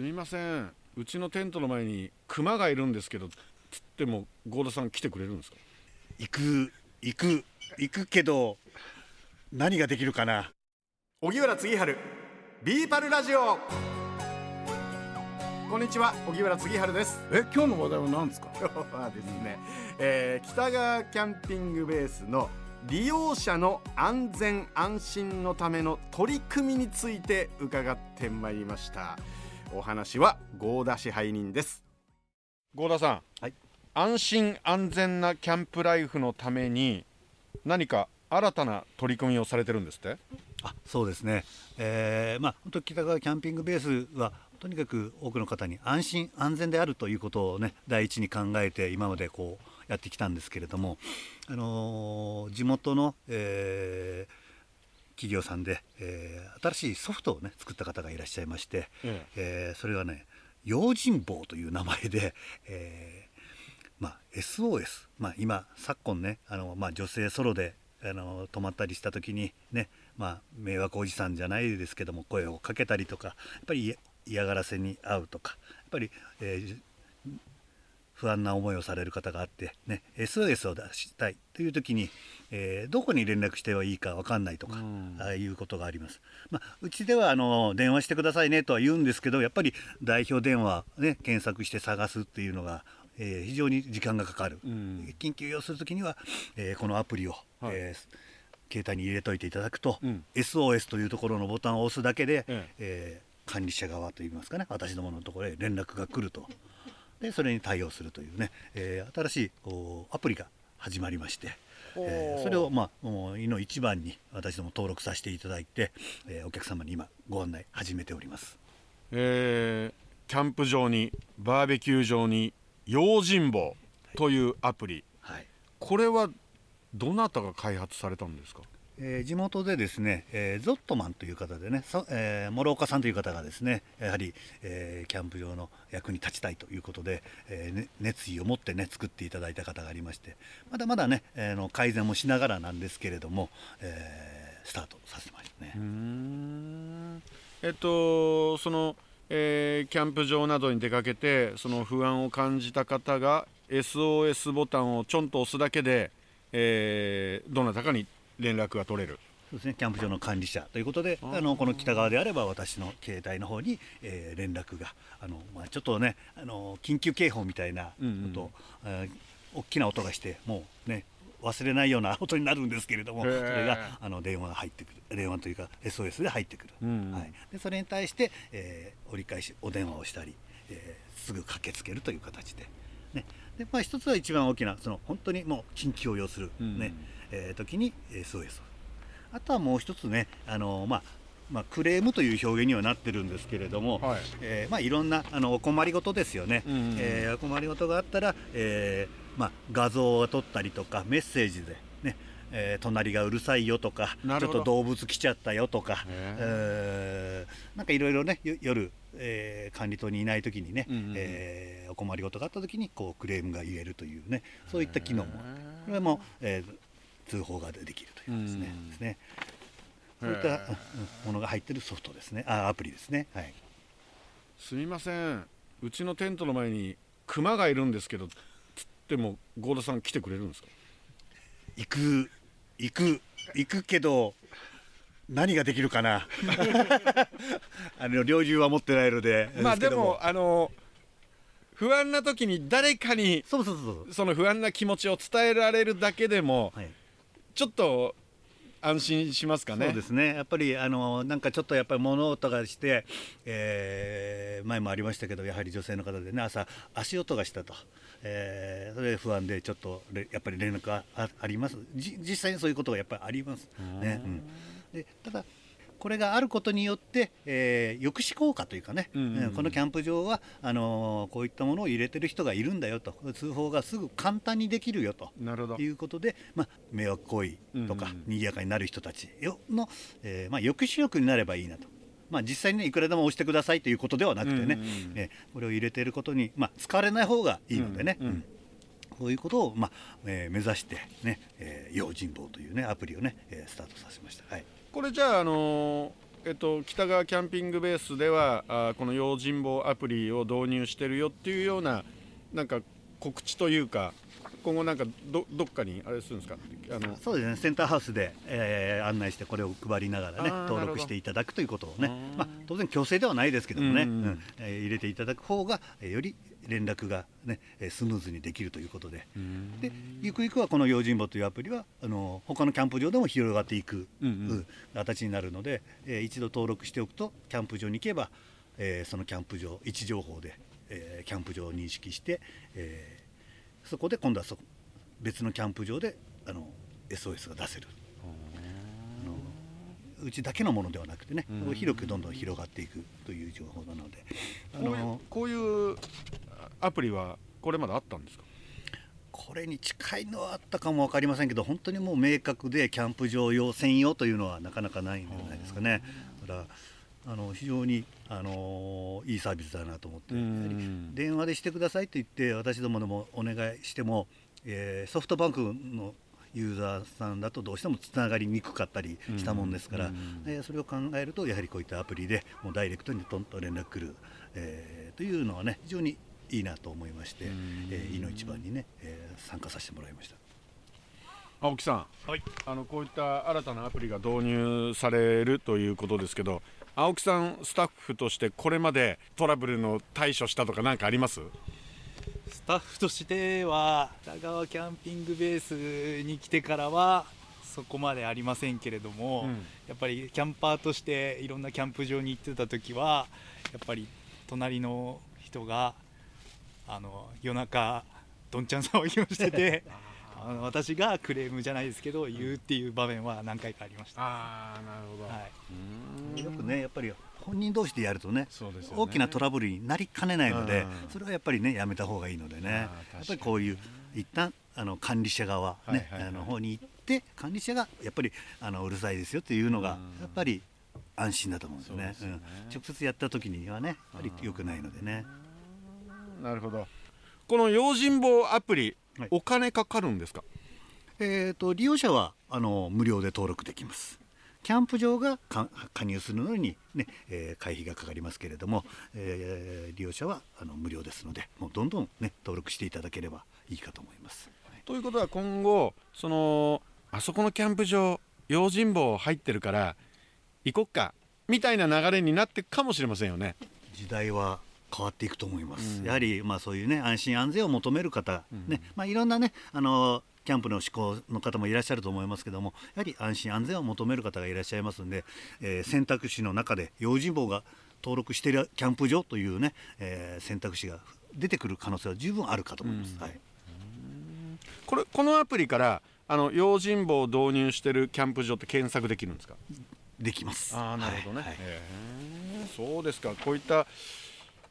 すみません。うちのテントの前にクマがいるんですけどつっても合田さん来てくれるんですか？行く行く行くけど何ができるかな？荻原次春ビーパルラジオ。こんにちは荻原次春です。え今日の話題は何ですか？今日はですね、えー北川キャンピングベースの利用者の安全安心のための取り組みについて伺ってまいりましたお話は合田支配人です。合田さん、はい。安心安全なキャンプライフのために何か新たな取り組みをされてるんですって？あそうですね、えーまあ本当北川キャンピングベースはとにかく多くの方に安心安全であるということをね第一に考えて今までこうやってきたんですけれども、あのー地元の、えー企業さんで、えー新しいソフトをね作った方がいらっしゃいまして、ええ。ーそれがね用心棒という名前で、えーまあ、SOS、まあ、今昨今ねあの、まあ、女性ソロであの泊まったりした時にね、まあ、迷惑おじさんじゃないですけども声をかけたりとかやっぱり嫌嫌がらせに遭うとかやっぱり、えー不安な思いをされる方があって、ね、SOS を出したいという時に、えーどこに連絡してはいいか分かんないとか、うん。ああいうことがあります。まあ、うちではあの電話してくださいねとは言うんですけどやっぱり代表電話、ね、検索して探すっていうのが、えー非常に時間がかかる、うん。緊急要する時には、えーこのアプリを、はい。えー携帯に入れといていただくと、うん。SOS というところのボタンを押すだけで、え。えー管理者側といいますかね私どものところへ連絡が来るとでそれに対応するというね、えー新しいこうアプリが始まりまして、えーそれを、まあ、もういの一番に私ども登録させていただいて、えーお客様に今ご案内始めております。えーキャンプ場にバーベキュー場に用心棒というアプリ。はい。これはどなたが開発されたんですか？えー地元でですね、えーゾットマンという方でね、そえー諸岡さんという方がですねやはり、えーキャンプ場の役に立ちたいということで、えーね熱意を持ってね作っていただいた方がありましてまだまだね、えーの改善もしながらなんですけれども、えースタートさせまいりますね。えっとその、えーキャンプ場などに出かけてその不安を感じた方が SOS ボタンをちょんと押すだけで、えーどなたかに連絡が取れる。そうですね、キャンプ場の管理者ということであのこの北側であれば私の携帯の方に、えー連絡があの、まあ、ちょっとねあの緊急警報みたいなこと、うんうん。えー大きな音がしてもうね忘れないような音になるんですけれどもそれがあの電話が入ってくる。電話というか SOS で入ってくる、うんうん。はい、でそれに対して、えー折り返しお電話をしたり、えーすぐ駆けつけるという形で。ね。でまあ、一つは一番大きなその本当にもう緊急を要する、ねうんえー時に SOS をあとはもう一つね、あのまあまあ、クレームという表現にはなってるんですけれども、はい。えーまあ、いろんなあのお困りごとですよね、うんうんえーお困りごとがあったら、えーまあ、画像を撮ったりとかメッセージで、ねえー隣がうるさいよとかちょっと動物来ちゃったよとか、へえーなんかいろいろねよ夜、えー管理棟にいない時にね、うんうんうん。えーお困りごとがあった時にこうクレームが言えるというねそういった機能もこれも、えー通報ができるというですね。うん。ですね。そういったうんものが入ってるソフトですね。あアプリですね。はい。すみません。うちのテントの前にクマがいるんですけどつっても合田さん来てくれるんですか？行く行く行くけど何ができるかな？あの猟銃は持ってないのでまあでもあの不安な時に誰かにそうそうそうそう。その不安な気持ちを伝えられるだけでもはいちょっと安心しますかね。そうですね。やっぱりあのなんかちょっとやっぱり物音がして、えー前もありましたけどやはり女性の方でね朝足音がしたと、えーそれで不安でちょっとれやっぱり連絡がああります。じ実際にそういうことがやっぱりあります。ね、うん、でただこれがあることによって、えー抑止効果というかね、うんうんこのキャンプ場はあのーこういったものを入れてる人がいるんだよと。通報がすぐ簡単にできるよと。なるほど。ということで、まあ、迷惑行為とか、うんうん賑やかになる人たちよの、えーまあ、抑止力になればいいなと。まあ、実際にねいくらでも押してくださいということではなくてね、うんうんうんえーこれを入れていることに、まあ、使われない方がいいのでね、うんうんうん。そういうことを、まあえー目指してね、えー用心棒というねアプリをね、えースタートさせました。はい。これじゃああのえっと、北川キャンピングベースではあこの用心棒アプリを導入してるよっていうようななんか告知というか今後なんかどどっかにあれするんですか？あのそうですね。センターハウスで、えー案内してこれを配りながらね登録していただくということをね。うん、まあ、当然強制ではないですけどもね、ううんん。えー入れていただく方が、えーより連絡が、ね、えースムーズにできるということで。でゆくゆくはこの用心棒というアプリはあの他のキャンプ場でも広がっていく、うんうん。うん形になるので、えー一度登録しておくとキャンプ場に行けば、えーそのキャンプ場位置情報で、えーキャンプ場を認識して、えーそこで今度はそ別のキャンプ場であの SOS が出せる。うちだけのものではなくてね、うん。広くどんどん広がっていくという情報なので、あこういうのこういうアプリはこれまであったんですか？これに近いのはあったかも分かりませんけど本当にもう明確でキャンプ場用専用というのはなかなかないんじゃないですかね。だからあの非常にあのいいサービスだなと思って、電話でしてくださいと言って私どもでもお願いしても、えーソフトバンクのユーザーさんだとどうしてもつながりにくかったりしたもんですから、うんえーそれを考えるとやはりこういったアプリでもうダイレクトにトンと連絡来る、えーというのはね非常にいいなと思いまして、うん。えー、いの一番にね、えー参加させてもらいました。青木さん。はい、あのこういった新たなアプリが導入されるということですけど青木さんスタッフとしてこれまでトラブルの対処したとか何かあります？スタッフとしては田川キャンピングベースに来てからはそこまでありませんけれども、うん。やっぱりキャンパーとしていろんなキャンプ場に行ってた時はやっぱり隣の人があの夜中どんちゃん騒ぎをしてて あの私がクレームじゃないですけど言うっていう場面は何回かありました、ああなるほど、はい、よくねやっぱり本人同士でやるとねね。大きなトラブルになりかねないので、うん。それはやっぱりねやめた方がいいのでね。やっぱりこういう一旦あの管理者側、ねはいはいはい。あの方に行って管理者がやっぱりあのうるさいですよっていうのがうん。やっぱり安心だと思うんですよね。ね。うん。直接やった時にはねやっぱり良くないのでね。なるほど。この用心棒アプリ、はい。お金かかるんですか？えー、と利用者はあの無料で登録できます。キャンプ場がか加入するのに、ねえー会費がかかりますけれども、えー利用者はあの無料ですのでもうどんどん、ね、登録していただければいいかと思います。はいということは今後そのあそこのキャンプ場用心棒入ってるから行こっかみたいな流れになっていくかもしれませんよね。時代は変わっていくと思います、うんやはり、まあ、そういうね安心安全を求める方、うんねまあ、いろんなねあのキャンプの志向の方もいらっしゃると思いますけどもやはり安心安全を求める方がいらっしゃいますんで、えー選択肢の中で用心棒が登録しているキャンプ場というね、えー選択肢が出てくる可能性は十分あるかと思います。うん。はい。これこのアプリからあの用心棒を導入してるキャンプ場って検索できるんですか？できます。ああなるほどね、はいえそうですか。こういった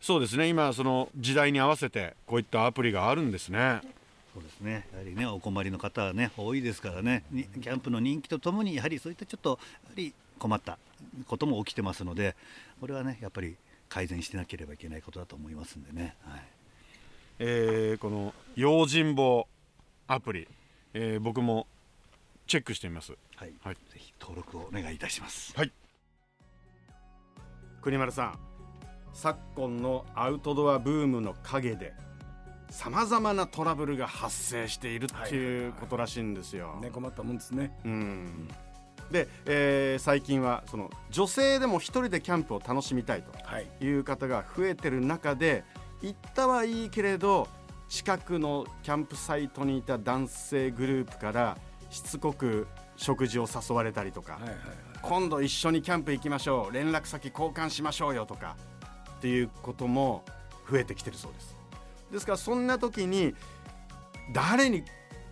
そうですね。今その時代に合わせてこういったアプリがあるんですねそうですね。やはりね、お困りの方はね、多いですからね、にキャンプの人気とともに、やはりそういったちょっと、やはり困ったことも起きてますので、これはね、やっぱり改善してなければいけないことだと思いますんでね。はい。えーこの用心棒アプリ、えー僕もチェックしてみますはい。はいぜひ登録をお願いいたします。はい国丸さん昨今のアウトドアブームの陰でさまざまなトラブルが発生しているっていうことらしいんですよ。ね困ったもんですね。うん。で、えー最近はその女性でも一人でキャンプを楽しみたいはい。という方が増えてる中で行ったはいいけれど近くのキャンプサイトにいた男性グループからしつこく食事を誘われたりとか、はいはい。今度一緒にキャンプ行きましょう連絡先交換しましょうよとかっていうことも増えてきてるそうですですからそんな時に誰に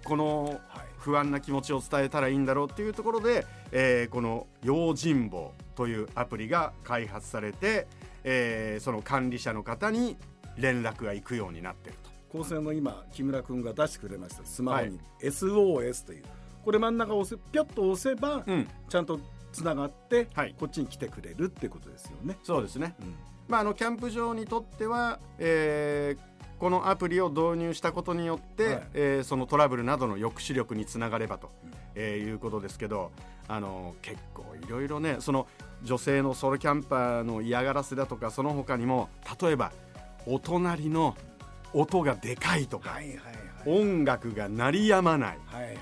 このはい。不安な気持ちを伝えたらいいんだろうっていうところで、えーこの「用心棒」というアプリが開発されて、えーその管理者の方に連絡が行くようになってると。構成の今木村君が出してくれましたスマホに SOS という。これ真ん中を押せピョッと押せばうん、ちゃんとつながってはい。こっちに来てくれるってことですよね。そうですね。うん。まあ、あのキャンプ場にとっては、えーこのアプリを導入したことによって、はい。えーそのトラブルなどの抑止力につながればと、えーいうことですけどあの結構いろいろねその女性のソロキャンパーの嫌がらせだとかその他にも例えばお隣の音がでかいとか、はいはい音楽が鳴りやまないはいはいはい。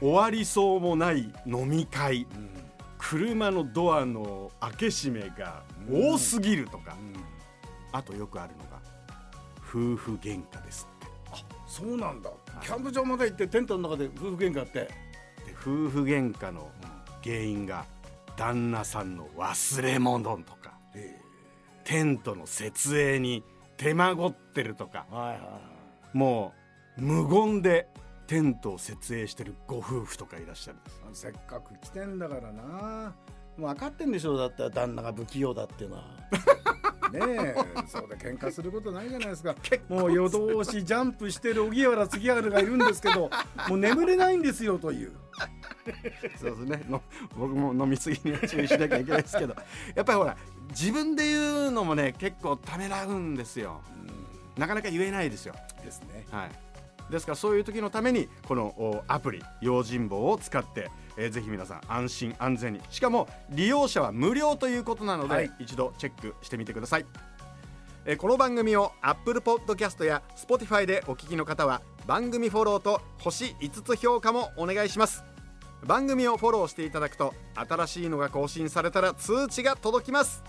終わりそうもない飲み会うん。車のドアの開け閉めが多すぎるとか、うん。あとよくあるのが夫婦喧嘩ですって。そうなんだ。キャンプ場まで行ってテントの中で夫婦喧嘩って。で夫婦喧嘩の原因が旦那さんの忘れ物とか。え。テントの設営に手間取ってるとか。えはいはい。もう無言でテントを設営してるご夫婦とかいらっしゃるんです。せっかく来てんだからな。分かってんでしょだって旦那が不器用だっていうのはね。え そうで喧嘩することないじゃないですか。もう夜通しジャンプしてる荻原次春がいるんですけどもう眠れないんですよという。そうですね。の僕も飲み過ぎには注意しなきゃいけないですけど。やっぱりほら自分で言うのもね結構ためらうんですよ。なかなか言えないですよ。ですね。はい。ですからそういう時のためにこのおアプリ用心棒を使って、えーぜひ皆さん安心安全に。しかも利用者は無料ということなので、はい。一度チェックしてみてください、えーこの番組を Apple Podcast や Spotify でお聞きの方は番組フォローと星5つ評価もお願いします。番組をフォローしていただくと新しいのが更新されたら通知が届きます。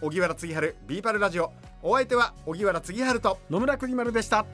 荻原次春ビーパルラジオ。お相手は荻原次春と野村国丸でした